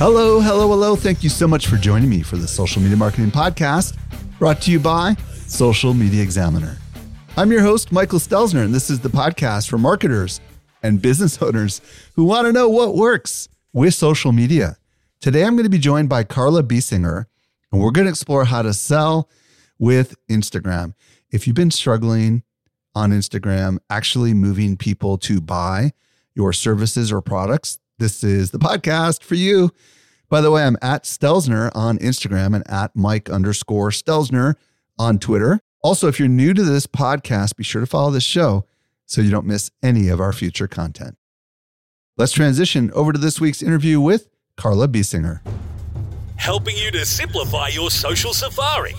Hello, hello, hello. Thank you so much for joining me for the Social Media Marketing Podcast, brought to you by Social Media Examiner. I'm your host, Michael Stelzner, and this is the podcast for marketers and business owners who want to know what works with social media. Today, I'm going to be joined by Carla Biesinger, and we're going to explore how to sell with Instagram. If you've been struggling on Instagram, actually moving people to buy your services or products, this is the podcast for you. By the way, I'm at Stelzner on Instagram and at Mike underscore Stelzner on Twitter. Also, if you're new to this podcast, be sure to follow this show so you don't miss any of our future content. Let's transition over to this week's interview with Carla Biesinger. Helping you to simplify your social safari.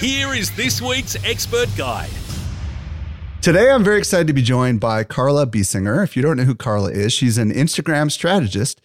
Here is this week's expert guide. Today, I'm very excited to be joined by Carla Biesinger. If you don't know who Carla is, she's an Instagram strategist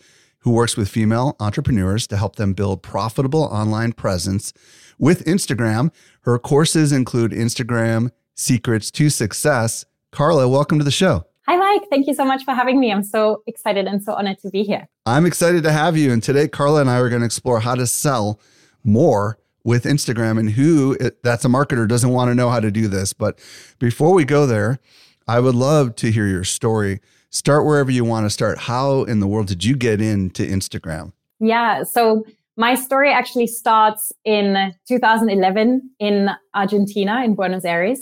who works with female entrepreneurs to help them build profitable online presence with Instagram. Her courses include Instagram Secrets to Success. Carla, welcome to the show. Hi, Mike. Thank you so much for having me. I'm so excited and so honored to be here. I'm excited to have you. And today, Carla and I are going to explore how to sell more with Instagram and who that's a marketer doesn't want to know how to do this. But before we go there, I would love to hear your story. Start wherever you want to start. How in the world did you get into Instagram? Yeah. So my story actually starts in 2011 in Argentina, in Buenos Aires.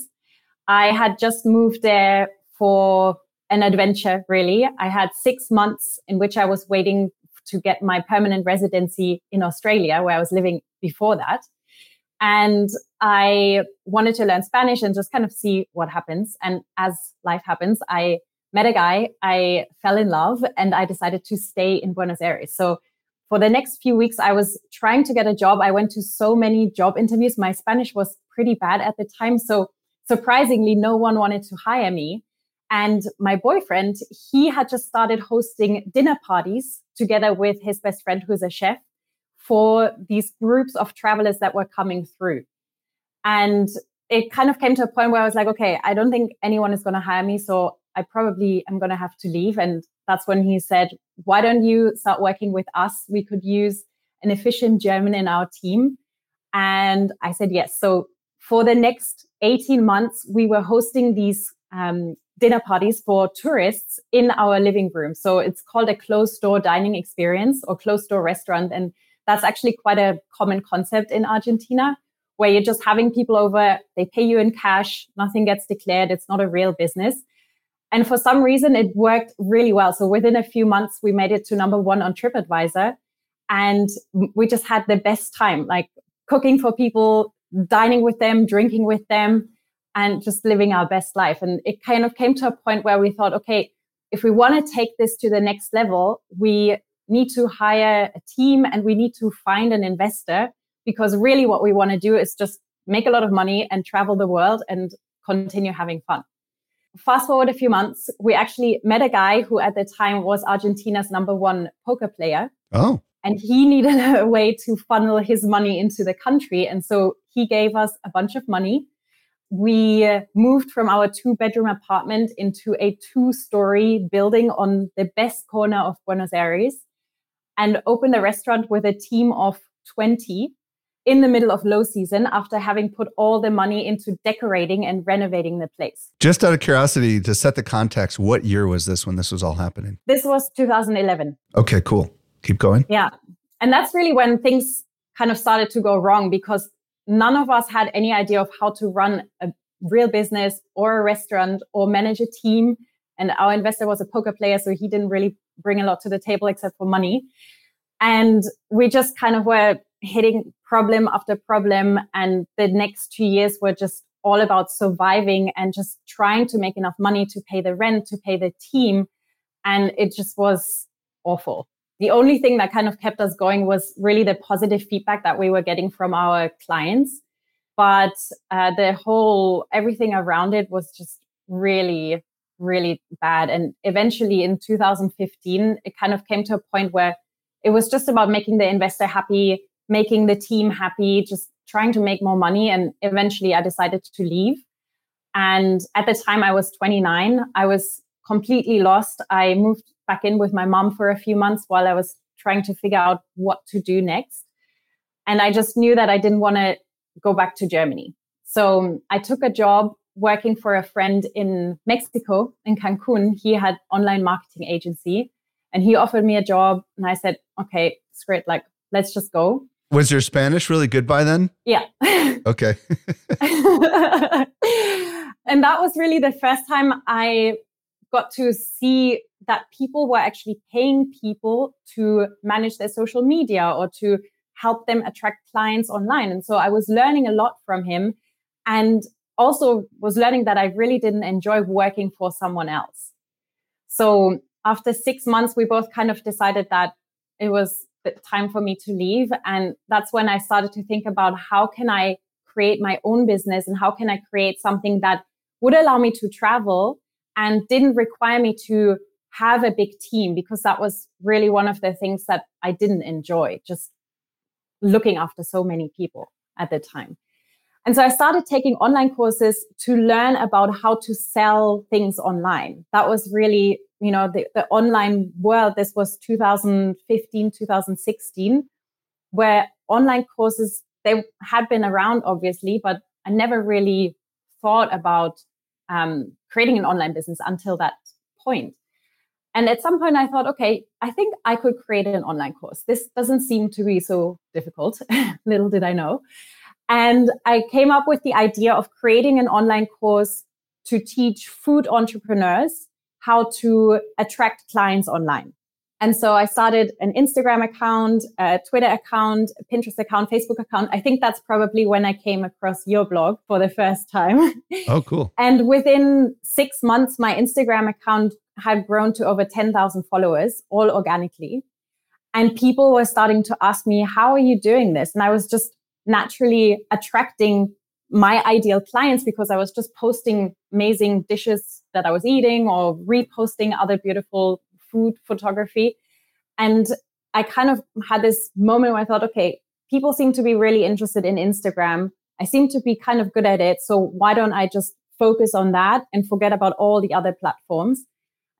I had just moved there for an adventure, really. I had six months in which I was waiting to get my permanent residency in Australia, where I was living before that. And I wanted to learn Spanish and just kind of see what happens. And as life happens, I met a guy, I fell in love, and I decided to stay in Buenos Aires. So for the next few weeks, I was trying to get a job. I went to so many job interviews. My Spanish was pretty bad at the time. So surprisingly, no one wanted to hire me. And my boyfriend, he had just started hosting dinner parties together with his best friend, who's a chef for these groups of travelers that were coming through. And it kind of came to a point where I was like, okay, I don't think anyone is going to hire me. So I probably am going to have to leave. And that's when he said, why don't you start working with us? We could use an efficient German in our team. And I said, yes. So for the next 18 months, we were hosting these um, dinner parties for tourists in our living room. So it's called a closed door dining experience or closed door restaurant. And that's actually quite a common concept in Argentina where you're just having people over, they pay you in cash, nothing gets declared, it's not a real business. And for some reason, it worked really well. So within a few months, we made it to number one on TripAdvisor. And we just had the best time, like cooking for people, dining with them, drinking with them, and just living our best life. And it kind of came to a point where we thought, okay, if we want to take this to the next level, we need to hire a team and we need to find an investor because really what we want to do is just make a lot of money and travel the world and continue having fun. Fast forward a few months, we actually met a guy who at the time was Argentina's number one poker player. Oh. And he needed a way to funnel his money into the country. And so he gave us a bunch of money. We moved from our two bedroom apartment into a two story building on the best corner of Buenos Aires and opened a restaurant with a team of 20 in the middle of low season after having put all the money into decorating and renovating the place. Just out of curiosity, to set the context, what year was this when this was all happening? This was 2011. Okay, cool. Keep going. Yeah. And that's really when things kind of started to go wrong because none of us had any idea of how to run a real business or a restaurant or manage a team And our investor was a poker player, so he didn't really bring a lot to the table except for money. And we just kind of were hitting problem after problem. And the next two years were just all about surviving and just trying to make enough money to pay the rent, to pay the team. And it just was awful. The only thing that kind of kept us going was really the positive feedback that we were getting from our clients. But uh, the whole, everything around it was just really, really bad. And eventually in 2015, it kind of came to a point where it was just about making the investor happy, making the team happy, just trying to make more money. And eventually I decided to leave. And at the time I was 29, I was completely lost. I moved back in with my mom for a few months while I was trying to figure out what to do next. And I just knew that I didn't want to go back to Germany. So I took a job working for a friend in Mexico, in Cancun. He had online marketing agency and he offered me a job. And I said, okay, it's great. Like, let's just go. Was your Spanish really good by then? Yeah. Okay. and that was really the first time I got to see that people were actually paying people to manage their social media or to help them attract clients online. And so I was learning a lot from him and also was learning that I really didn't enjoy working for someone else. So after six months, we both kind of decided that it was time for me to leave. And that's when I started to think about how can I create my own business and how can I create something that would allow me to travel and didn't require me to have a big team because that was really one of the things that I didn't enjoy, just looking after so many people at the time. And so I started taking online courses to learn about how to sell things online. That was really, you know, the, the online world. This was 2015, 2016, where online courses, they had been around, obviously, but I never really thought about um, creating an online business until that point. And at some point, I thought, okay, I think I could create an online course. This doesn't seem to be so difficult. Little did I know. And I came up with the idea of creating an online course to teach food entrepreneurs how to attract clients online. And so I started an Instagram account, a Twitter account, a Pinterest account, Facebook account. I think that's probably when I came across your blog for the first time. Oh, cool. and within six months, my Instagram account had grown to over 10,000 followers, all organically. And people were starting to ask me, How are you doing this? And I was just naturally attracting my ideal clients because I was just posting amazing dishes that I was eating or reposting other beautiful food photography. And I kind of had this moment where I thought, okay, people seem to be really interested in Instagram. I seem to be kind of good at it. So why don't I just focus on that and forget about all the other platforms?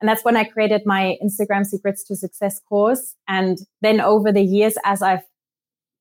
And that's when I created my Instagram Secrets to Success course. And then over the years, as I've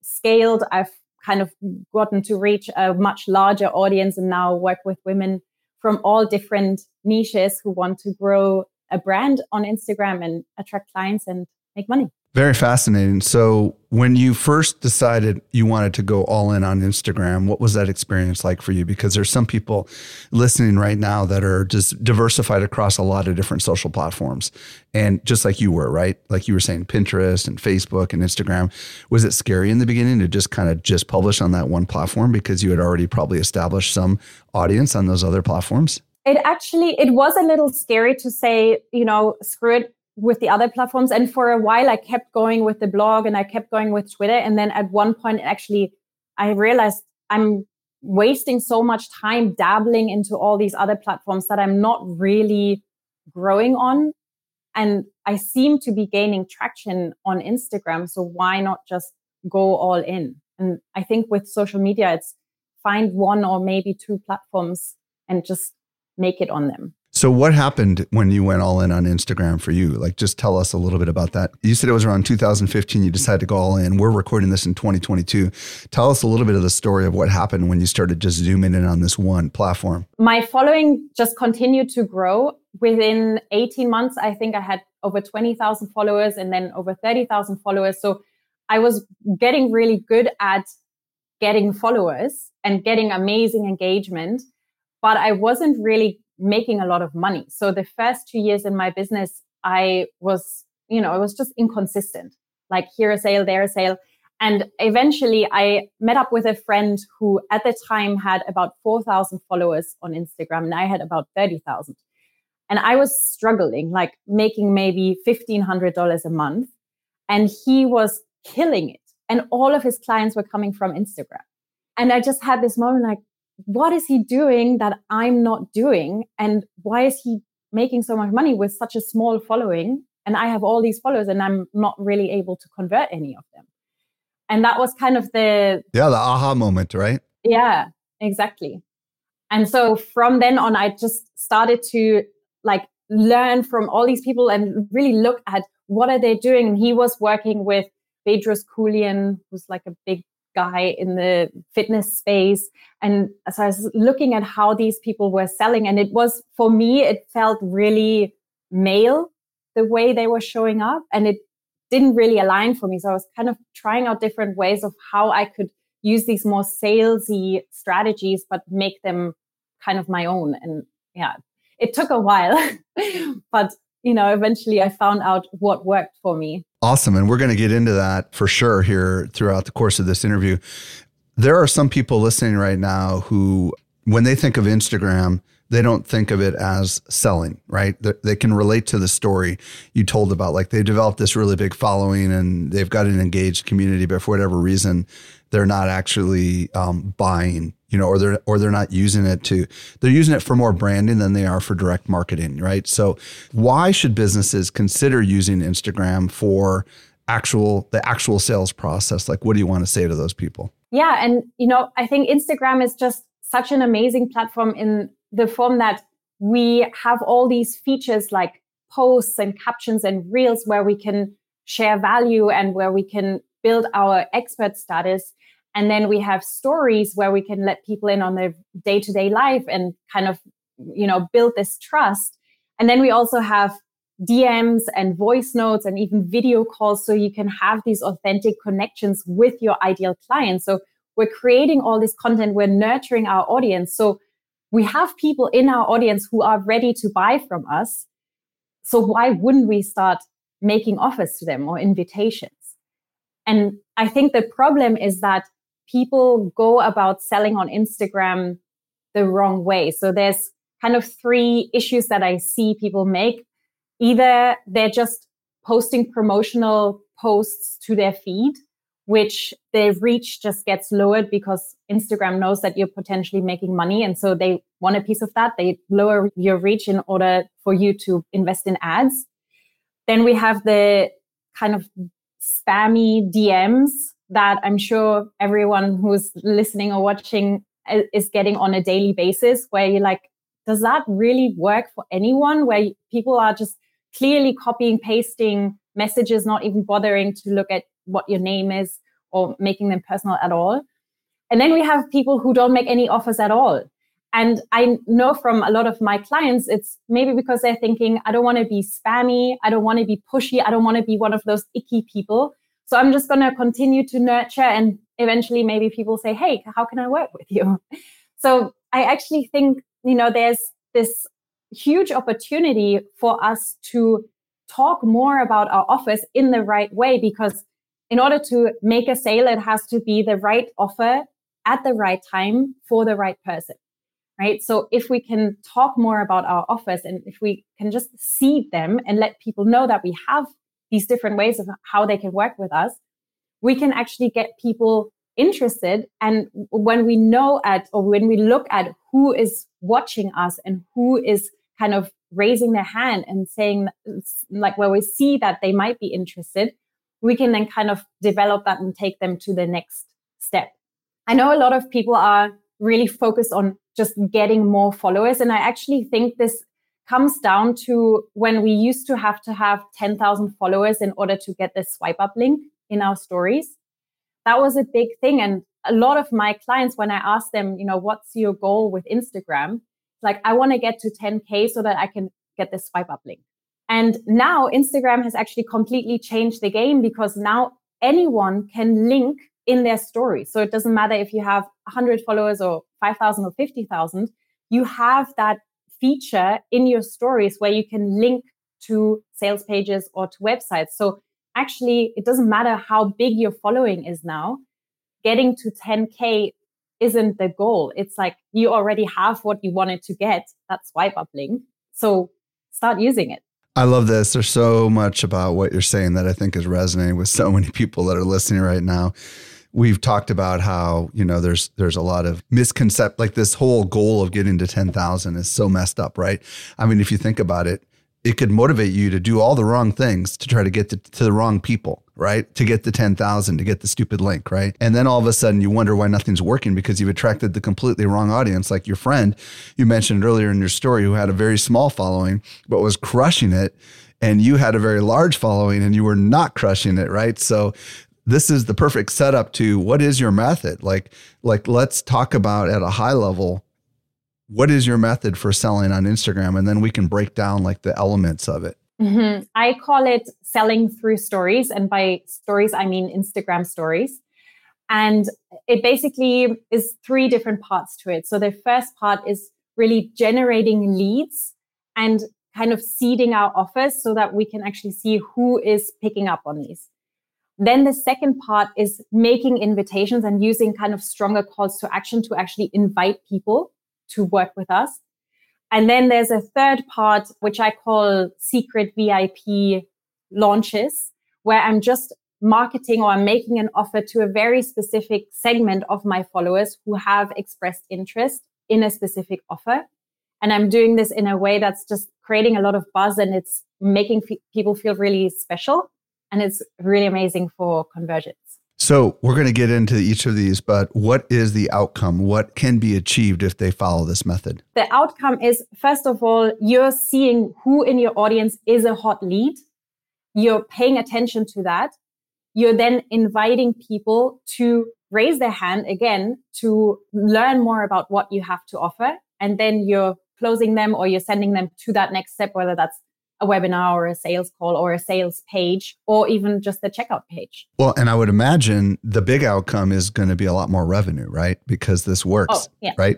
scaled, I've kind of gotten to reach a much larger audience and now work with women from all different niches who want to grow a brand on Instagram and attract clients and make money. Very fascinating. So, when you first decided you wanted to go all in on Instagram, what was that experience like for you? Because there's some people listening right now that are just diversified across a lot of different social platforms. And just like you were, right? Like you were saying, Pinterest and Facebook and Instagram. Was it scary in the beginning to just kind of just publish on that one platform because you had already probably established some audience on those other platforms? It actually it was a little scary to say, you know, screw it with the other platforms. And for a while, I kept going with the blog and I kept going with Twitter. And then at one point, actually, I realized I'm wasting so much time dabbling into all these other platforms that I'm not really growing on. And I seem to be gaining traction on Instagram. So why not just go all in? And I think with social media, it's find one or maybe two platforms and just make it on them. So, what happened when you went all in on Instagram for you? Like, just tell us a little bit about that. You said it was around 2015 you decided to go all in. We're recording this in 2022. Tell us a little bit of the story of what happened when you started just zooming in on this one platform. My following just continued to grow. Within 18 months, I think I had over 20,000 followers and then over 30,000 followers. So, I was getting really good at getting followers and getting amazing engagement, but I wasn't really making a lot of money. So the first two years in my business, I was, you know, I was just inconsistent. Like here a sale, there a sale. And eventually I met up with a friend who at the time had about 4,000 followers on Instagram and I had about 30,000. And I was struggling, like making maybe $1,500 a month. And he was killing it. And all of his clients were coming from Instagram. And I just had this moment like, what is he doing that I'm not doing? And why is he making so much money with such a small following? And I have all these followers and I'm not really able to convert any of them. And that was kind of the Yeah, the aha moment, right? Yeah, exactly. And so from then on, I just started to like learn from all these people and really look at what are they doing. And he was working with Bedros Keuilian, who's like a big guy in the fitness space. And so I was looking at how these people were selling. And it was, for me, it felt really male the way they were showing up. And it didn't really align for me. So I was kind of trying out different ways of how I could use these more salesy strategies, but make them kind of my own. And yeah, it took a while, but you know, eventually I found out what worked for me. Awesome. And we're going to get into that for sure here throughout the course of this interview. There are some people listening right now who, when they think of Instagram, they don't think of it as selling, right? They, they can relate to the story you told about. Like they developed this really big following and they've got an engaged community, but for whatever reason, they're not actually um, buying, you know, or they're or they're not using it to. They're using it for more branding than they are for direct marketing, right? So, why should businesses consider using Instagram for actual the actual sales process? Like, what do you want to say to those people? Yeah, and you know, I think Instagram is just such an amazing platform in the form that we have all these features like posts and captions and reels where we can share value and where we can build our expert status. And then we have stories where we can let people in on their day to day life and kind of, you know, build this trust. And then we also have DMs and voice notes and even video calls so you can have these authentic connections with your ideal clients. So we're creating all this content, we're nurturing our audience. So we have people in our audience who are ready to buy from us. So why wouldn't we start making offers to them or invitations? And I think the problem is that people go about selling on Instagram the wrong way. So there's kind of three issues that I see people make. Either they're just posting promotional posts to their feed which the reach just gets lowered because Instagram knows that you're potentially making money. And so they want a piece of that. They lower your reach in order for you to invest in ads. Then we have the kind of spammy DMs that I'm sure everyone who's listening or watching is getting on a daily basis where you're like, does that really work for anyone? Where people are just clearly copying, pasting messages, not even bothering to look at what your name is or making them personal at all. And then we have people who don't make any offers at all. And I know from a lot of my clients, it's maybe because they're thinking, I don't want to be spammy. I don't want to be pushy. I don't want to be one of those icky people. So I'm just going to continue to nurture. And eventually, maybe people say, Hey, how can I work with you? So I actually think, you know, there's this huge opportunity for us to talk more about our offers in the right way because in order to make a sale, it has to be the right offer at the right time for the right person. Right. So if we can talk more about our offers and if we can just seed them and let people know that we have these different ways of how they can work with us, we can actually get people interested. And when we know at, or when we look at who is watching us and who is kind of raising their hand and saying, like, where we see that they might be interested, we can then kind of develop that and take them to the next step. I know a lot of people are really focused on just getting more followers. And I actually think this comes down to when we used to have to have 10,000 followers in order to get the swipe up link in our stories. That was a big thing. And a lot of my clients, when I ask them, you know, what's your goal with Instagram? Like, I want to get to 10K so that I can get the swipe up link. And now Instagram has actually completely changed the game because now anyone can link in their story. So it doesn't matter if you have 100 followers or 5,000 or 50,000, you have that feature in your stories where you can link to sales pages or to websites. So actually, it doesn't matter how big your following is now. Getting to 10K isn't the goal. It's like you already have what you wanted to get, that swipe up link. So start using it. I love this. There's so much about what you're saying that I think is resonating with so many people that are listening right now. We've talked about how, you know, there's there's a lot of misconcept like this whole goal of getting to 10,000 is so messed up, right? I mean, if you think about it, it could motivate you to do all the wrong things to try to get to, to the wrong people, right? To get the 10,000, to get the stupid link, right? And then all of a sudden you wonder why nothing's working because you've attracted the completely wrong audience. Like your friend you mentioned earlier in your story who had a very small following, but was crushing it. And you had a very large following and you were not crushing it, right? So this is the perfect setup to what is your method? Like, like let's talk about at a high level what is your method for selling on Instagram? And then we can break down like the elements of it. Mm-hmm. I call it selling through stories. And by stories, I mean Instagram stories. And it basically is three different parts to it. So the first part is really generating leads and kind of seeding our offers so that we can actually see who is picking up on these. Then the second part is making invitations and using kind of stronger calls to action to actually invite people to work with us. And then there's a third part, which I call secret VIP launches, where I'm just marketing or I'm making an offer to a very specific segment of my followers who have expressed interest in a specific offer. And I'm doing this in a way that's just creating a lot of buzz and it's making f- people feel really special. And it's really amazing for conversions. So we're going to get into each of these, but what is the outcome? What can be achieved if they follow this method? The outcome is, first of all, you're seeing who in your audience is a hot lead. You're paying attention to that. You're then inviting people to raise their hand again to learn more about what you have to offer. And then you're closing them or you're sending them to that next step, whether that's a webinar or a sales call or a sales page or even just the checkout page. Well, and I would imagine the big outcome is going to be a lot more revenue, right? Because this works, oh, yeah. right?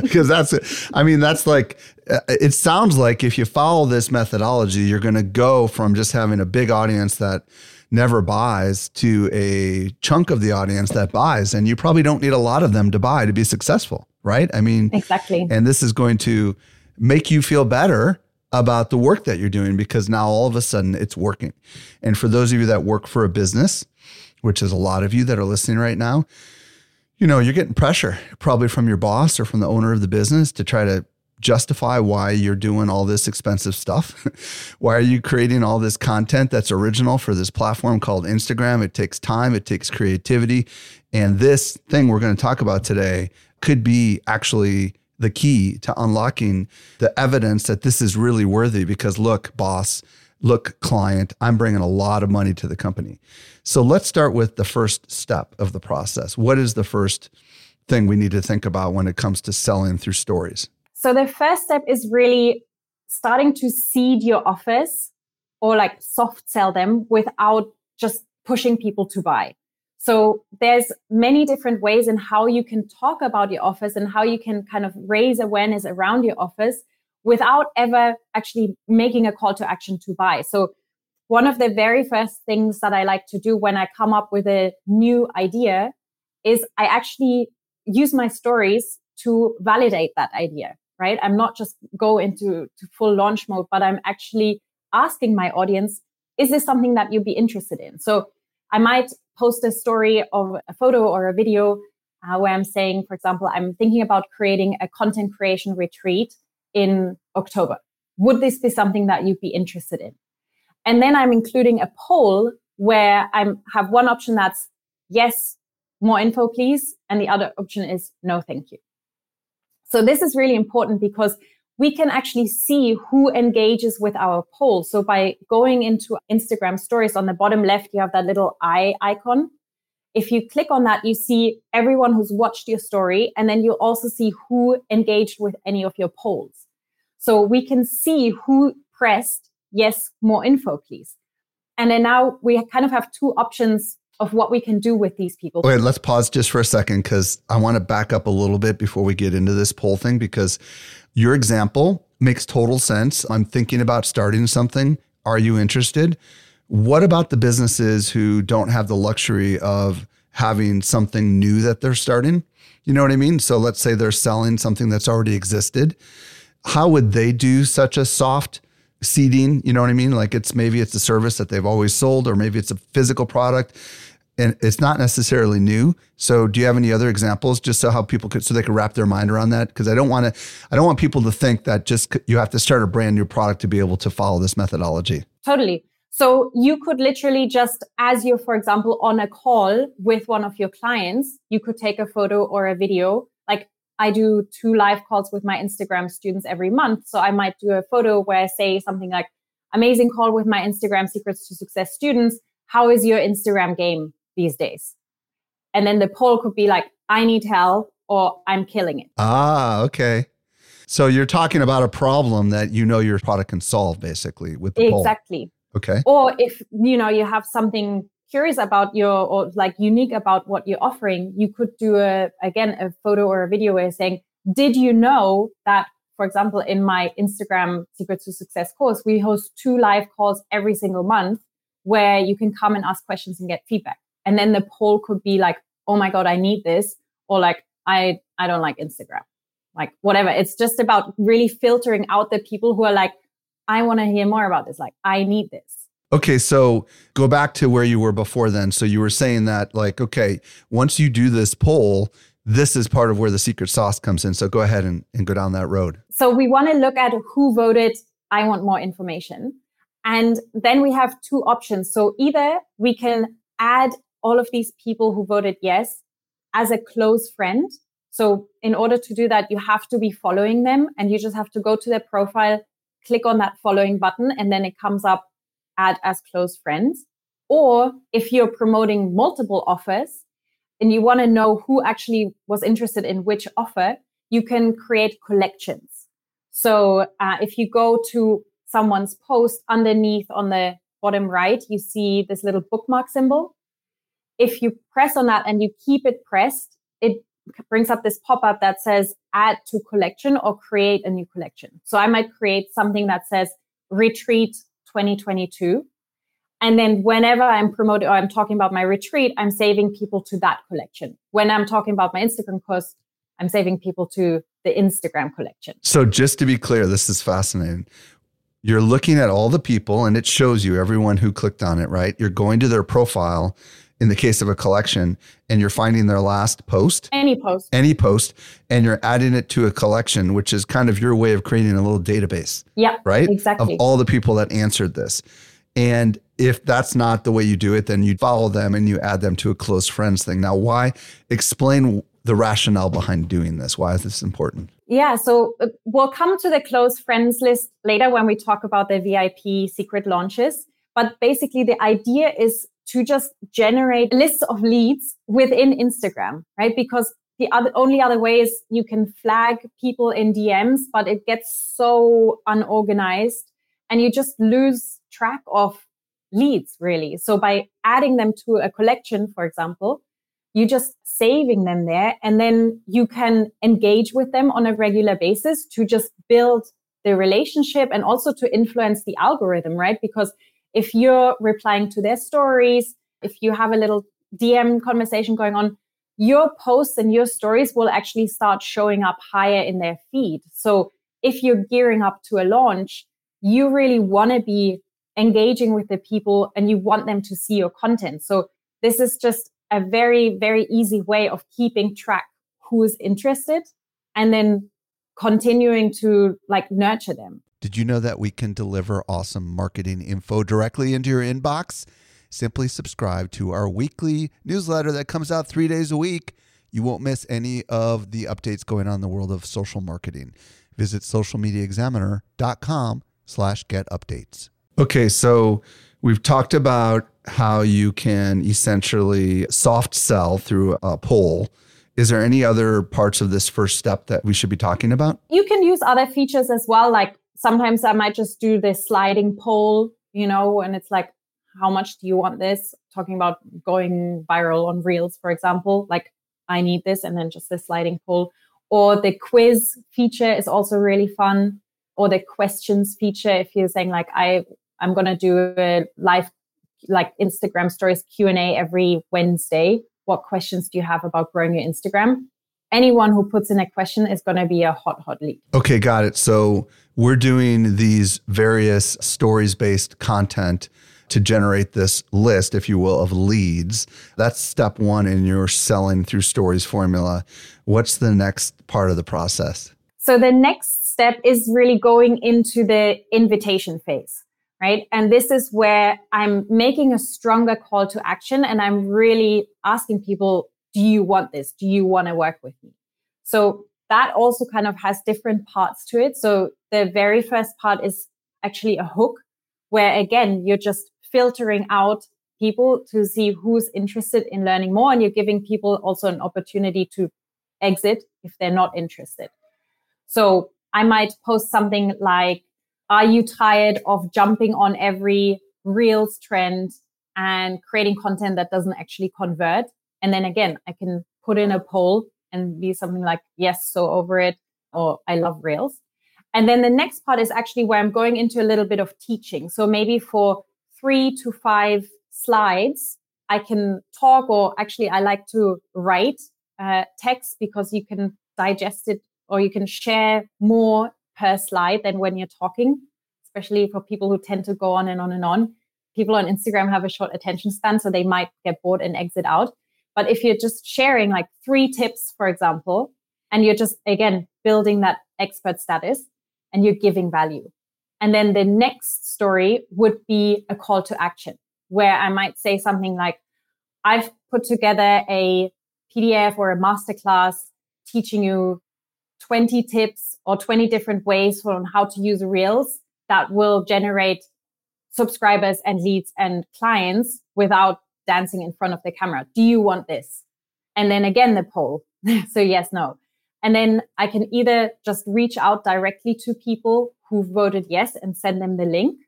Because that's it. I mean, that's like, uh, it sounds like if you follow this methodology, you're going to go from just having a big audience that never buys to a chunk of the audience that buys. And you probably don't need a lot of them to buy to be successful, right? I mean, exactly. And this is going to, make you feel better about the work that you're doing because now all of a sudden it's working. And for those of you that work for a business, which is a lot of you that are listening right now, you know, you're getting pressure probably from your boss or from the owner of the business to try to justify why you're doing all this expensive stuff. why are you creating all this content that's original for this platform called Instagram? It takes time, it takes creativity. And this thing we're going to talk about today could be actually the key to unlocking the evidence that this is really worthy because look, boss, look, client, I'm bringing a lot of money to the company. So let's start with the first step of the process. What is the first thing we need to think about when it comes to selling through stories? So the first step is really starting to seed your offers or like soft sell them without just pushing people to buy. So there's many different ways in how you can talk about your offers and how you can kind of raise awareness around your offers without ever actually making a call to action to buy. So one of the very first things that I like to do when I come up with a new idea is I actually use my stories to validate that idea, right? I'm not just go into to full launch mode, but I'm actually asking my audience, is this something that you'd be interested in? So I might post a story of a photo or a video uh, where I'm saying, for example, I'm thinking about creating a content creation retreat in October. Would this be something that you'd be interested in? And then I'm including a poll where I have one option that's yes, more info, please. And the other option is no, thank you. So this is really important because we can actually see who engages with our poll. So by going into Instagram stories on the bottom left, you have that little eye icon. If you click on that, you see everyone who's watched your story, and then you also see who engaged with any of your polls. So we can see who pressed yes, more info, please. And then now we kind of have two options of what we can do with these people. Wait, let's pause just for a second because I want to back up a little bit before we get into this poll thing because your example makes total sense. I'm thinking about starting something. Are you interested? What about the businesses who don't have the luxury of having something new that they're starting? You know what I mean? So let's say they're selling something that's already existed. How would they do such a soft seeding? You know what I mean? Like it's maybe it's a service that they've always sold, or maybe it's a physical product and it's not necessarily new. So do you have any other examples just so how people could so they could wrap their mind around that? Because I don't want to I don't want people to think that just you have to start a brand new product to be able to follow this methodology. Totally. So you could literally just, as you're, for example, on a call with one of your clients, you could take a photo or a video. I do two live calls with my Instagram students every month. So I might do a photo where I say something like, amazing call with my Instagram secrets to success students. How is your Instagram game these days? And then the poll could be like, I need help or I'm killing it. Ah, okay. So you're talking about a problem that you know your product can solve basically with the exactly. Poll. Okay. Or if you know you have something curious about your or like unique about what you're offering, you could do a again a photo or a video where you're saying, "Did you know that?" For example, in my Instagram Secrets to Success course, we host two live calls every single month where you can come and ask questions and get feedback. And then the poll could be like, "Oh my god, I need this," or like, "I I don't like Instagram." Like whatever. It's just about really filtering out the people who are like, I want to hear more about this. Like, I need this. Okay, so go back to where you were before then. So you were saying that, like, okay, once you do this poll, this is part of where the secret sauce comes in. So go ahead and, and go down that road. So we want to look at who voted, I want more information. And then we have two options. So either we can add all of these people who voted yes as a close friend. So in order to do that, you have to be following them and you just have to go to their profile click on that following button and then it comes up add as close friends. Or if you're promoting multiple offers and you want to know who actually was interested in which offer, you can create collections. So uh, if you go to someone's post underneath on the bottom right, you see this little bookmark symbol. If you press on that and you keep it pressed, it brings up this pop up that says add to collection or create a new collection. So I might create something that says retreat 2022. And then whenever I'm promoting or I'm talking about my retreat, I'm saving people to that collection. When I'm talking about my Instagram post, I'm saving people to the Instagram collection. So just to be clear, this is fascinating. You're looking at all the people and it shows you everyone who clicked on it, right? You're going to their profile in the case of a collection and you're finding their last post? Any post. Any post and you're adding it to a collection which is kind of your way of creating a little database. Yeah right? Exactly. of all the people that answered this. And if that's not the way you do it then you follow them and you add them to a close friends thing. Now why? Explain the rationale behind doing this why is this important. Yeah so uh, we'll come to the close friends list later when we talk about the vip secret launches. But basically the idea is to just generate lists of leads within Instagram, right? Because the other, only other way is you can flag people in DMs, but it gets so unorganized and you just lose track of leads really. So by adding them to a collection, for example, you just saving them there and then you can engage with them on a regular basis to just build the relationship and also to influence the algorithm, right? Because if you're replying to their stories, if you have a little DM conversation going on, your posts and your stories will actually start showing up higher in their feed. So if you're gearing up to a launch, you really want to be engaging with the people and you want them to see your content. So this is just a very, very easy way of keeping track who is interested and then continuing to like nurture them. Did you know that we can deliver awesome marketing info directly into your inbox? Simply subscribe to our weekly newsletter that comes out three days a week. You won't miss any of the updates going on in the world of social marketing. Visit socialmediaexaminer.com slash get updates. Okay, so we've talked about how you can essentially soft sell through a poll. Is there any other parts of this first step that we should be talking about? You can use other features as well, like sometimes I might just do this sliding poll, you know, and it's like, how much do you want this? Talking about going viral on Reels, for example, like I need this, and then just the sliding poll. Or the quiz feature is also really fun. Or the questions feature, if you're saying like I I'm gonna do a live like Instagram stories Q and A every Wednesday. What questions do you have about growing your Instagram? Anyone who puts in a question is going to be a hot, hot lead. Okay, got it. So we're doing these various stories based content to generate this list, if you will, of leads. That's step one in your selling through stories formula. What's the next part of the process? So the next step is really going into the invitation phase, right? And this is where I'm making a stronger call to action and I'm really asking people, do you want this? Do you want to work with me? So that also kind of has different parts to it. So the very first part is actually a hook where again, you're just filtering out people to see who's interested in learning more and you're giving people also an opportunity to exit if they're not interested. So I might post something like, are you tired of jumping on every reels trend and creating content that doesn't actually convert? And then again, I can put in a poll and be something like, yes, so over it, or I love Reels. And then the next part is actually where I'm going into a little bit of teaching. So maybe for three to five slides, I can talk, or actually, I like to write uh, text because you can digest it or you can share more per slide than when you're talking, especially for people who tend to go on and on and on. People on Instagram have a short attention span, so they might get bored and exit out. But if you're just sharing like three tips, for example, and you're just, again, building that expert status and you're giving value, and then the next story would be a call to action where I might say something like, I've put together a PDF or a masterclass teaching you 20 tips or 20 different ways on how to use Reels that will generate subscribers and leads and clients without dancing in front of the camera. Do you want this? And then again, the poll. so yes, no. And then I can either just reach out directly to people who voted yes and send them the link.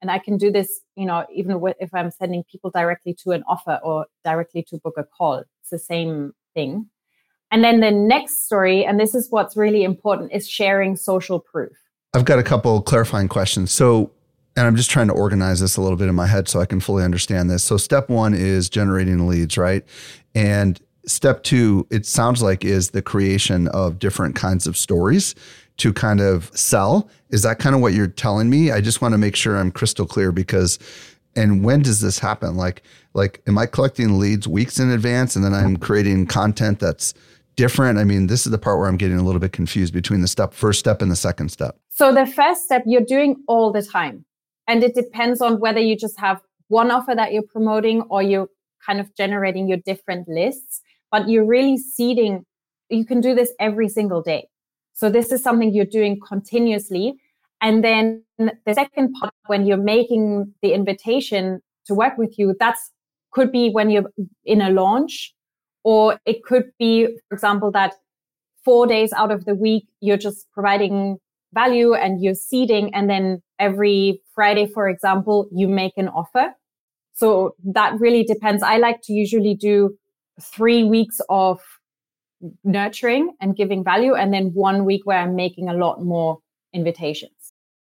And I can do this, you know, even if I'm sending people directly to an offer or directly to book a call. It's the same thing. And then the next story, and this is what's really important, is sharing social proof. I've got a couple clarifying questions. So, and I'm just trying to organize this a little bit in my head so I can fully understand this. So, step one is generating leads, right? And step two, it sounds like, is the creation of different kinds of stories to kind of sell. Is that kind of what you're telling me? I just want to make sure I'm crystal clear because and when does this happen? Like like am I collecting leads weeks in advance and then I'm creating content that's different? I mean, this is the part where I'm getting a little bit confused between the step first step and the second step. So the first step you're doing all the time. And it depends on whether you just have one offer that you're promoting or you're kind of generating your different lists, but you're really seeding you can do this every single day. So this is something you're doing continuously. And then the second part, when you're making the invitation to work with you, that's could be when you're in a launch, or it could be, for example, that four days out of the week, you're just providing value and you're seeding. And then every Friday, for example, you make an offer. So that really depends. I like to usually do three weeks of nurturing and giving value, and then one week where I'm making a lot more invitations.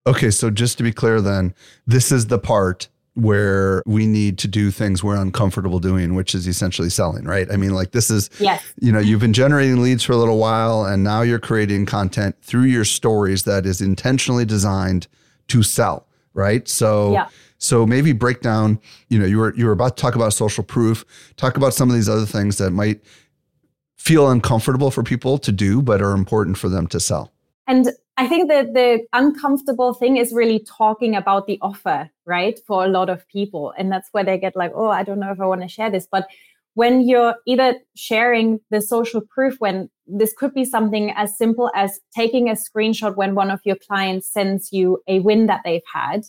Okay, so just to be clear, then, this is the part where we need to do things we're uncomfortable doing, which is essentially selling, right? I mean, like this is, yes. you know, you've been generating leads for a little while and now you're creating content through your stories that is intentionally designed to sell, right? So, yeah. so maybe break down, you know, you were, you were about to talk about social proof, talk about some of these other things that might feel uncomfortable for people to do, but are important for them to sell. And I think that the uncomfortable thing is really talking about the offer, right? For a lot of people. And that's where they get like, oh, I don't know if I want to share this. But when you're either sharing the social proof, when this could be something as simple as taking a screenshot when one of your clients sends you a win that they've had,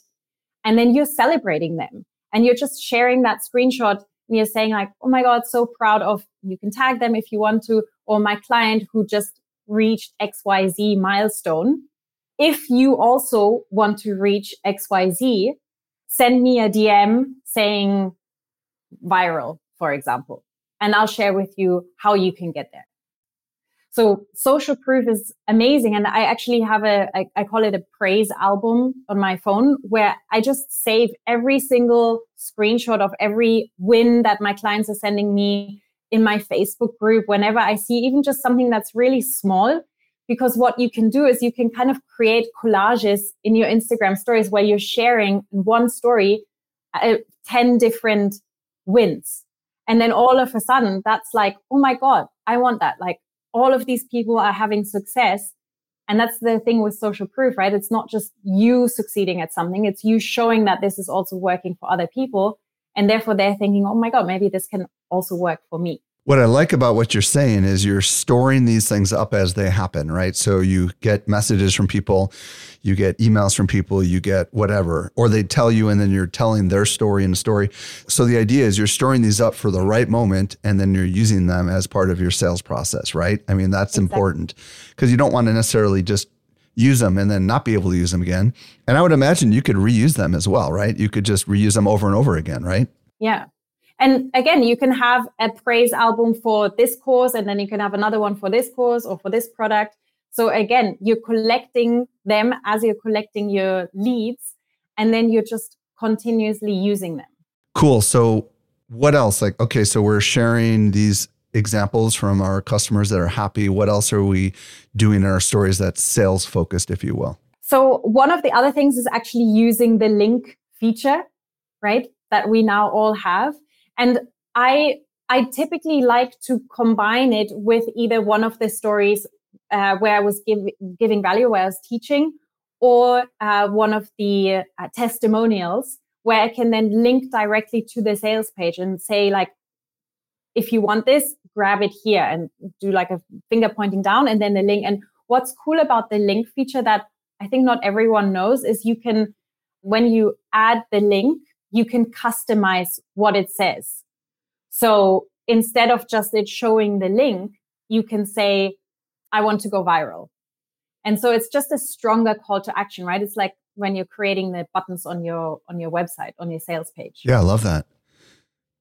and then you're celebrating them and you're just sharing that screenshot and you're saying like, oh my God, so proud of, you can tag them if you want to, or my client who just reached XYZ milestone. If you also want to reach XYZ, send me a DM, saying viral, for example. And I'll share with you how you can get there. So social proof is amazing. And I actually have a I, I call it a praise album on my phone where I just save every single screenshot of every win that my clients are sending me in my Facebook group whenever I see even just something that's really small. Because what you can do is you can kind of create collages in your Instagram stories where you're sharing in one story uh, 10 different wins. And then all of a sudden, that's like, oh my God, I want that. Like, all of these people are having success. And that's the thing with social proof, right? It's not just you succeeding at something, it's you showing that this is also working for other people. And therefore, they're thinking, oh my God, maybe this can also work for me. What I like about what you're saying is you're storing these things up as they happen, right? So you get messages from people, you get emails from people, you get whatever, or they tell you and then you're telling their story in a story. So the idea is you're storing these up for the right moment and then you're using them as part of your sales process, right? I mean, that's exactly. important because you don't want to necessarily just use them and then not be able to use them again. And I would imagine you could reuse them as well, right? You could just reuse them over and over again, right? Yeah. And again, you can have a praise album for this course, and then you can have another one for this course or for this product. So again, you're collecting them as you're collecting your leads, and then you're just continuously using them. Cool. So what else? Like, okay, so we're sharing these examples from our customers that are happy. What else are we doing in our stories that's sales focused, if you will? So one of the other things is actually using the link feature, right? That we now all have. And I I typically like to combine it with either one of the stories uh, where I was give, giving value, where I was teaching, or uh, one of the uh, testimonials where I can then link directly to the sales page and say like, if you want this, grab it here and do like a finger pointing down and then the link. And what's cool about the link feature that I think not everyone knows is you can, when you add the link, you can customize what it says. So instead of just it showing the link, you can say, I want to go viral. And so it's just a stronger call to action, right? It's like when you're creating the buttons on your on your website, on your sales page. Yeah, I love that.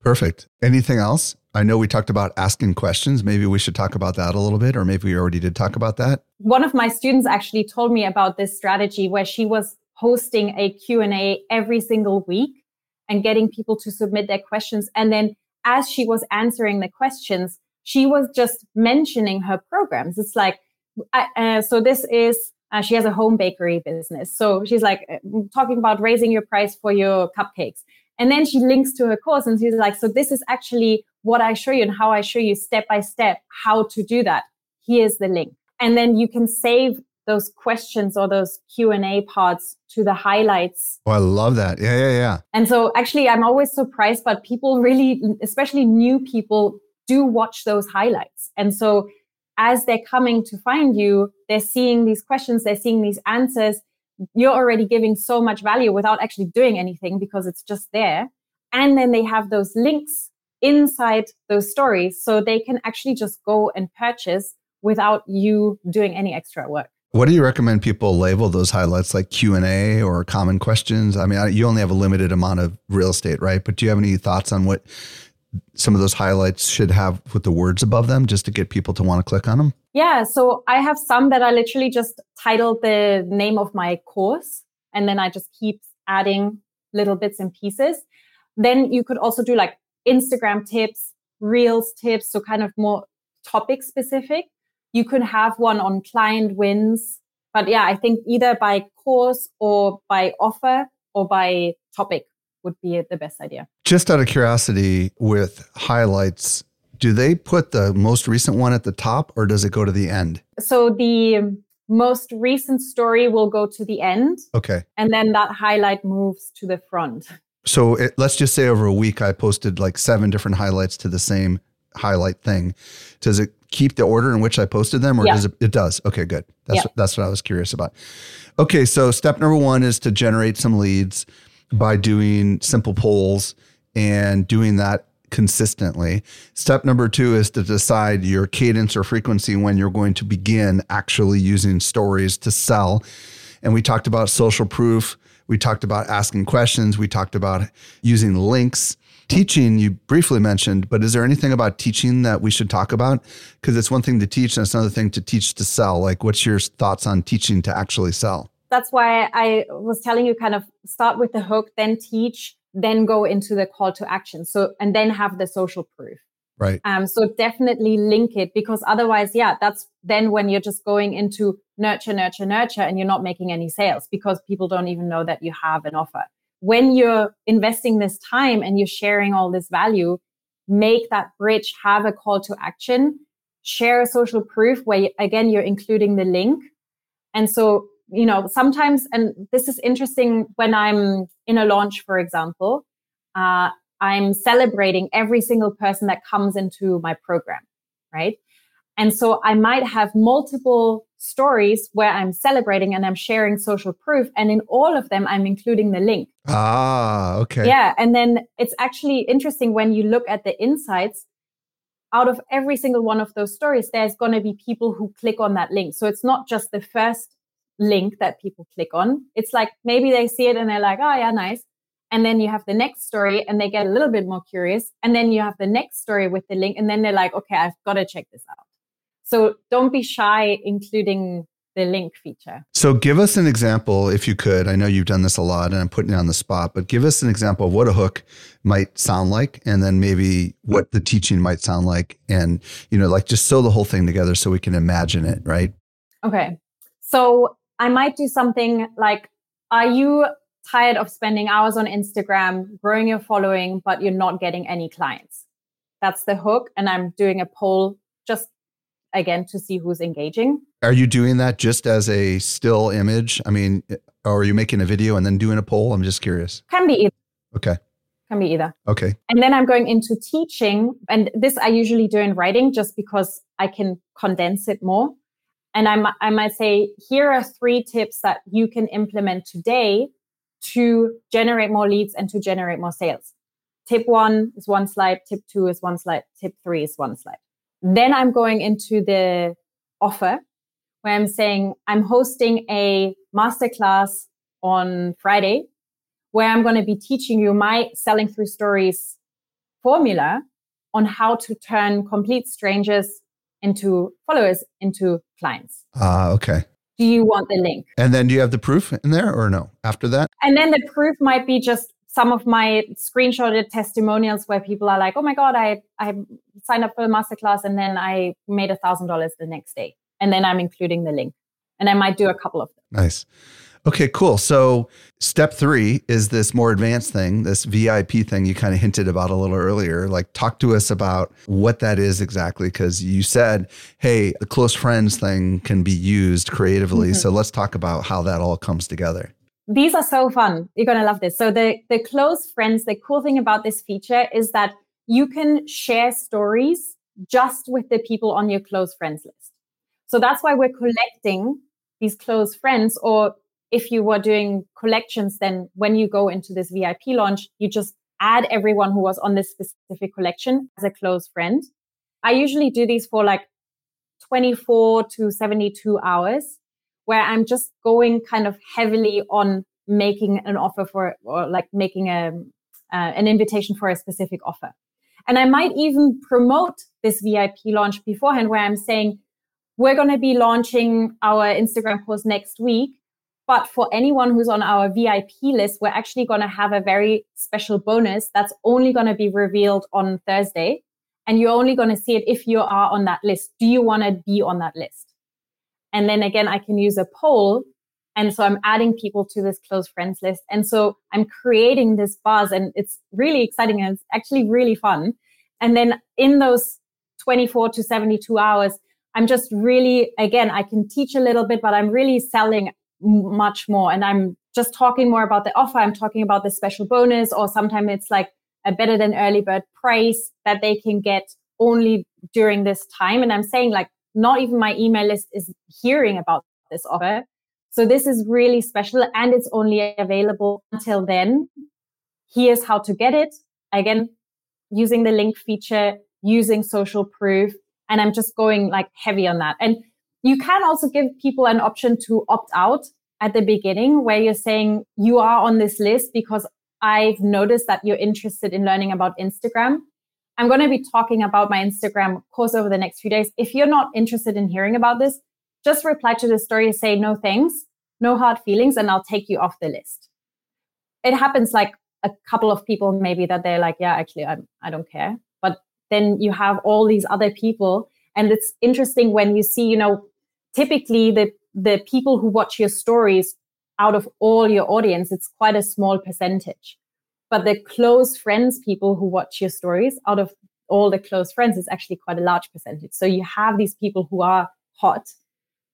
Perfect. Anything else? I know we talked about asking questions. Maybe we should talk about that a little bit, or maybe we already did talk about that. One of my students actually told me about this strategy where she was hosting a Q&A every single week and getting people to submit their questions. And then as she was answering the questions, she was just mentioning her programs. It's like, uh, so this is, uh, she has a home bakery business. So she's like uh, talking about raising your price for your cupcakes. And then she links to her course and she's like, so this is actually what I show you and how I show you step by step how to do that. Here's the link. And then you can save those questions or those Q&A parts to the highlights. Oh, I love that. Yeah, yeah, yeah. And so actually I'm always surprised but people really especially new people do watch those highlights. And so as they're coming to find you, they're seeing these questions, they're seeing these answers. You're already giving so much value without actually doing anything because it's just there. And then they have those links inside those stories so they can actually just go and purchase without you doing any extra work. What do you recommend people label those highlights like Q&A or common questions? I mean, you only have a limited amount of real estate, right? But do you have any thoughts on what some of those highlights should have with the words above them just to get people to want to click on them? Yeah, so I have some that I literally just titled the name of my course and then I just keep adding little bits and pieces. Then you could also do like Instagram tips, Reels tips, so kind of more topic specific. You could have one on client wins. But yeah, I think either by course or by offer or by topic would be the best idea. Just out of curiosity, with highlights, do they put the most recent one at the top or does it go to the end? So the most recent story will go to the end. Okay. And then that highlight moves to the front. So it, let's just say over a week, I posted like seven different highlights to the same highlight thing. Does it keep the order in which I posted them, or yeah. does it? It does. Okay, good. That's yeah. that's what I was curious about. Okay, so step number one is to generate some leads by doing simple polls and doing that consistently. Step number two is to decide your cadence or frequency when you're going to begin actually using stories to sell. And we talked about social proof We talked about asking questions. We talked about using links. Teaching, you briefly mentioned, but is there anything about teaching that we should talk about? Because it's one thing to teach and it's another thing to teach to sell. Like, what's your thoughts on teaching to actually sell? That's why I was telling you kind of start with the hook, then teach, then go into the call to action. So, and then have the social proof. Right. Um, so definitely link it because otherwise, yeah, that's then when you're just going into nurture, nurture, nurture, and you're not making any sales because people don't even know that you have an offer. When you're investing this time and you're sharing all this value, make that bridge, have a call to action, share a social proof where again, you're including the link. And so, you know, sometimes, and this is interesting when I'm in a launch, for example, uh, I'm celebrating every single person that comes into my program, right? And so I might have multiple stories where I'm celebrating and I'm sharing social proof. And in all of them, I'm including the link. Ah, okay. Yeah. And then it's actually interesting when you look at the insights. Out of every single one of those stories, there's going to be people who click on that link. So it's not just the first link that people click on. It's like maybe they see it and they're like, oh, yeah, nice. And then you have the next story and they get a little bit more curious. And then you have the next story with the link. And then they're like, okay, I've got to check this out. So don't be shy including the link feature. So give us an example if you could. I know you've done this a lot and I'm putting you on the spot, but give us an example of what a hook might sound like and then maybe what the teaching might sound like and you know like just sew the whole thing together so we can imagine it, right? Okay. So I might do something like are you tired of spending hours on Instagram, growing your following, but you're not getting any clients. That's the hook. And I'm doing a poll just again to see who's engaging. Are you doing that just as a still image? I mean, or are you making a video and then doing a poll? I'm just curious. Can be either. Okay. Can be either. Okay. And then I'm going into teaching. And this I usually do in writing just because I can condense it more. And I, I might say, here are three tips that you can implement today to generate more leads and to generate more sales. Tip one is one slide, tip two is one slide, tip three is one slide. Then I'm going into the offer where I'm saying I'm hosting a masterclass on Friday where I'm going to be teaching you my selling through stories formula on how to turn complete strangers into followers into clients. Ah, uh, okay do you want the link? And then do you have the proof in there or no after that? And then the proof might be just some of my screenshotted testimonials where people are like, oh my God, I, I signed up for the masterclass and then I made a thousand dollars the next day. And then I'm including the link. And I might do a couple of them. Nice. Okay, cool. So step three is this more advanced thing, this VIP thing you kind of hinted about a little earlier. Like, talk to us about what that is exactly, because you said, hey, the close friends thing can be used creatively. Mm-hmm. So let's talk about how that all comes together. These are so fun. You're going to love this. So, the, the close friends, the cool thing about this feature is that you can share stories just with the people on your close friends list. So, that's why we're collecting these close friends or if you were doing collections, then when you go into this VIP launch, you just add everyone who was on this specific collection as a close friend. I usually do these for like 24 to 72 hours where I'm just going kind of heavily on making an offer for, or like making a, uh, an invitation for a specific offer. And I might even promote this VIP launch beforehand where I'm saying, we're going to be launching our Instagram post next week. But for anyone who's on our VIP list, we're actually going to have a very special bonus that's only going to be revealed on Thursday. And you're only going to see it if you are on that list. Do you want to be on that list? And then again, I can use a poll. And so I'm adding people to this close friends list. And so I'm creating this buzz and it's really exciting and it's actually really fun. And then in those 24 to 72 hours, I'm just really, again, I can teach a little bit, but I'm really selling much more. And I'm just talking more about the offer. I'm talking about the special bonus, or sometimes it's like a better than early bird price that they can get only during this time. And I'm saying like not even my email list is hearing about this offer. So this is really special and it's only available until then. Here's how to get it. Again, using the link feature, using social proof. And I'm just going like heavy on that. And you can also give people an option to opt out. at the beginning where you're saying you are on this list because I've noticed that you're interested in learning about Instagram. I'm going to be talking about my Instagram course over the next few days. If you're not interested in hearing about this, just reply to the story say no thanks, no hard feelings, and I'll take you off the list. It happens like a couple of people maybe that they're like, yeah, actually, I'm, I don't care. But then you have all these other people. And it's interesting when you see, you know, typically the, the people who watch your stories out of all your audience, it's quite a small percentage. But the close friends people who watch your stories out of all the close friends is actually quite a large percentage. So you have these people who are hot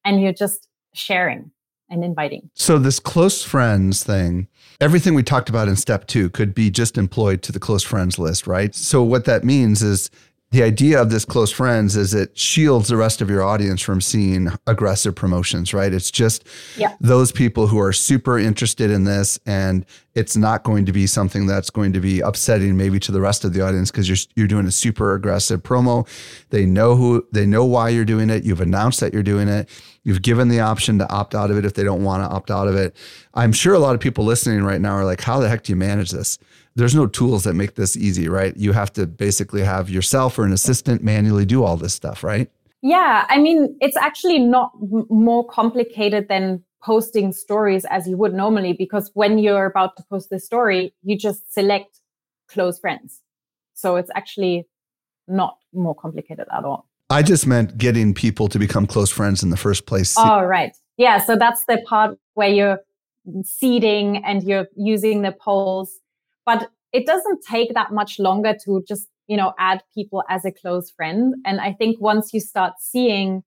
and you're just sharing and inviting. So this close friends thing, everything we talked about in step 2 could be just employed to the close friends list, right? So what that means is the idea of this close friends is it shields the rest of your audience from seeing aggressive promotions, right? It's just yeah. those people who are super interested in this and it's not going to be something that's going to be upsetting maybe to the rest of the audience because you're you're doing a super aggressive promo. They know who they know why you're doing it. You've announced that you're doing it. You've given the option to opt out of it if they don't want to opt out of it. I'm sure a lot of people listening right now are like, how the heck do you manage this? There's no tools that make this easy, right? You have to basically have yourself or an assistant manually do all this stuff, right? Yeah, I mean, it's actually not m- more complicated than posting stories as you would normally because when you're about to post the story, you just select close friends. So it's actually not more complicated at all. I just meant getting people to become close friends in the first place. Oh, right. Yeah. So that's the part where you're seeding and you're using the polls but it doesn't take that much longer to just, you know, add people as a close friend. And I think once you start seeing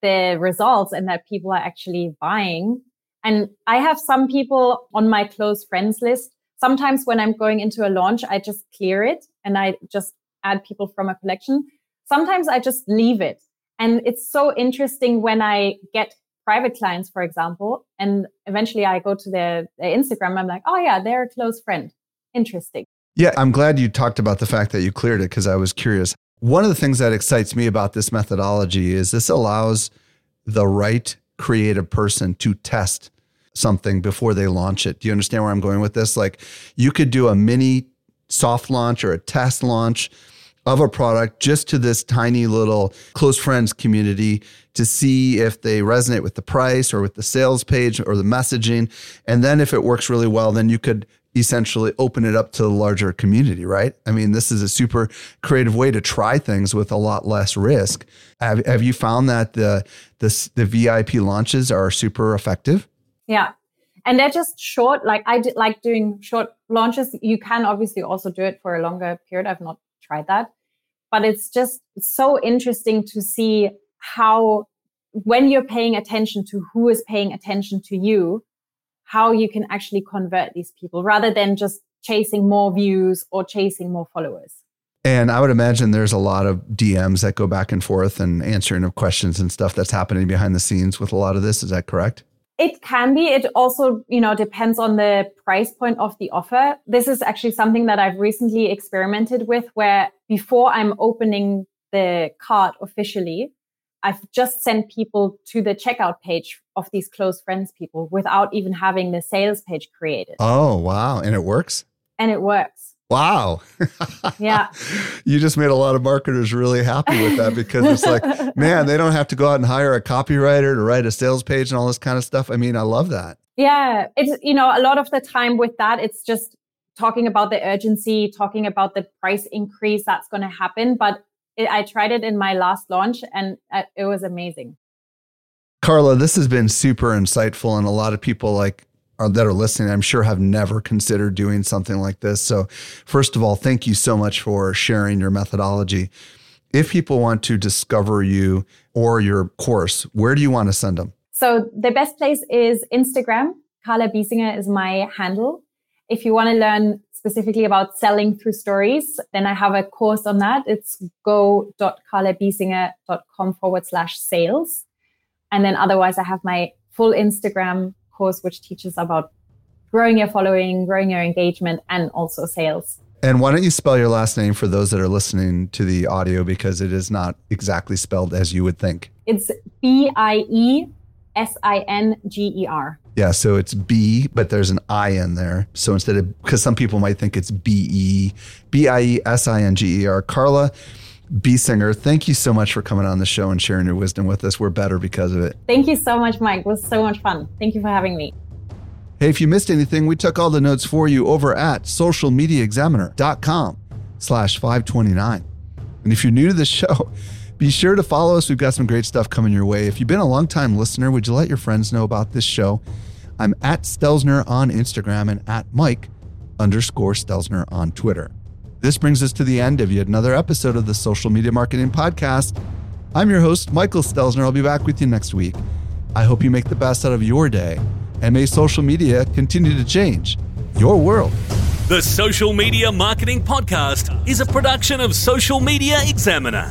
the results and that people are actually buying, and I have some people on my close friends list. Sometimes when I'm going into a launch, I just clear it and I just add people from a collection. Sometimes I just leave it. And it's so interesting when I get private clients, for example, and eventually I go to their, their Instagram. I'm like, oh yeah, they're a close friend interesting. Yeah, I'm glad you talked about the fact that you cleared it because I was curious. One of the things that excites me about this methodology is this allows the right creative person to test something before they launch it. Do you understand where I'm going with this? Like you could do a mini soft launch or a test launch of a product just to this tiny little close friends community to see if they resonate with the price or with the sales page or the messaging. And then if it works really well, then you could essentially open it up to the larger community, right? I mean, this is a super creative way to try things with a lot less risk. Have, have you found that the, the, the VIP launches are super effective? Yeah. And they're just short. Like I did, like doing short launches. You can obviously also do it for a longer period. I've not tried that, but it's just so interesting to see how when you're paying attention to who is paying attention to you, how you can actually convert these people rather than just chasing more views or chasing more followers. And I would imagine there's a lot of DMs that go back and forth and answering of questions and stuff that's happening behind the scenes with a lot of this. Is that correct? It can be. It also, you know, depends on the price point of the offer. This is actually something that I've recently experimented with where before I'm opening the cart officially, I've just sent people to the checkout page of these close friends people without even having the sales page created. Oh, wow. And it works? And it works. Wow. yeah. You just made a lot of marketers really happy with that because it's like, man, they don't have to go out and hire a copywriter to write a sales page and all this kind of stuff. I mean, I love that. Yeah. It's, you know, a lot of the time with that, it's just talking about the urgency, talking about the price increase that's going to happen. But it, I tried it in my last launch and uh, it was amazing. Carla, this has been super insightful, and a lot of people like are, that are listening, I'm sure, have never considered doing something like this. So, first of all, thank you so much for sharing your methodology. If people want to discover you or your course, where do you want to send them? So, the best place is Instagram. Carla Biesinger is my handle. If you want to learn specifically about selling through stories, then I have a course on that. It's go.carlabiesinger.com forward slash sales. And then otherwise, I have my full Instagram course, which teaches about growing your following, growing your engagement, and also sales. And why don't you spell your last name for those that are listening to the audio because it is not exactly spelled as you would think? It's B I E S I N G E R. Yeah, so it's B, but there's an I in there. So instead of, because some people might think it's B E, B I E S I N G E R. Carla Biesinger, thank you so much for coming on the show and sharing your wisdom with us. We're better because of it. Thank you so much, Mike. It was so much fun. Thank you for having me. Hey, if you missed anything, we took all the notes for you over at socialmediaexaminer.com slash 529. And if you're new to the show, be sure to follow us. We've got some great stuff coming your way. If you've been a long-time listener, would you let your friends know about this show? I'm at Stelzner on Instagram and at Mike underscore Stelzner on Twitter. This brings us to the end of yet another episode of the Social Media Marketing Podcast. I'm your host, Michael Stelzner. I'll be back with you next week. I hope you make the best out of your day, and may social media continue to change your world. The Social Media Marketing Podcast is a production of Social Media Examiner.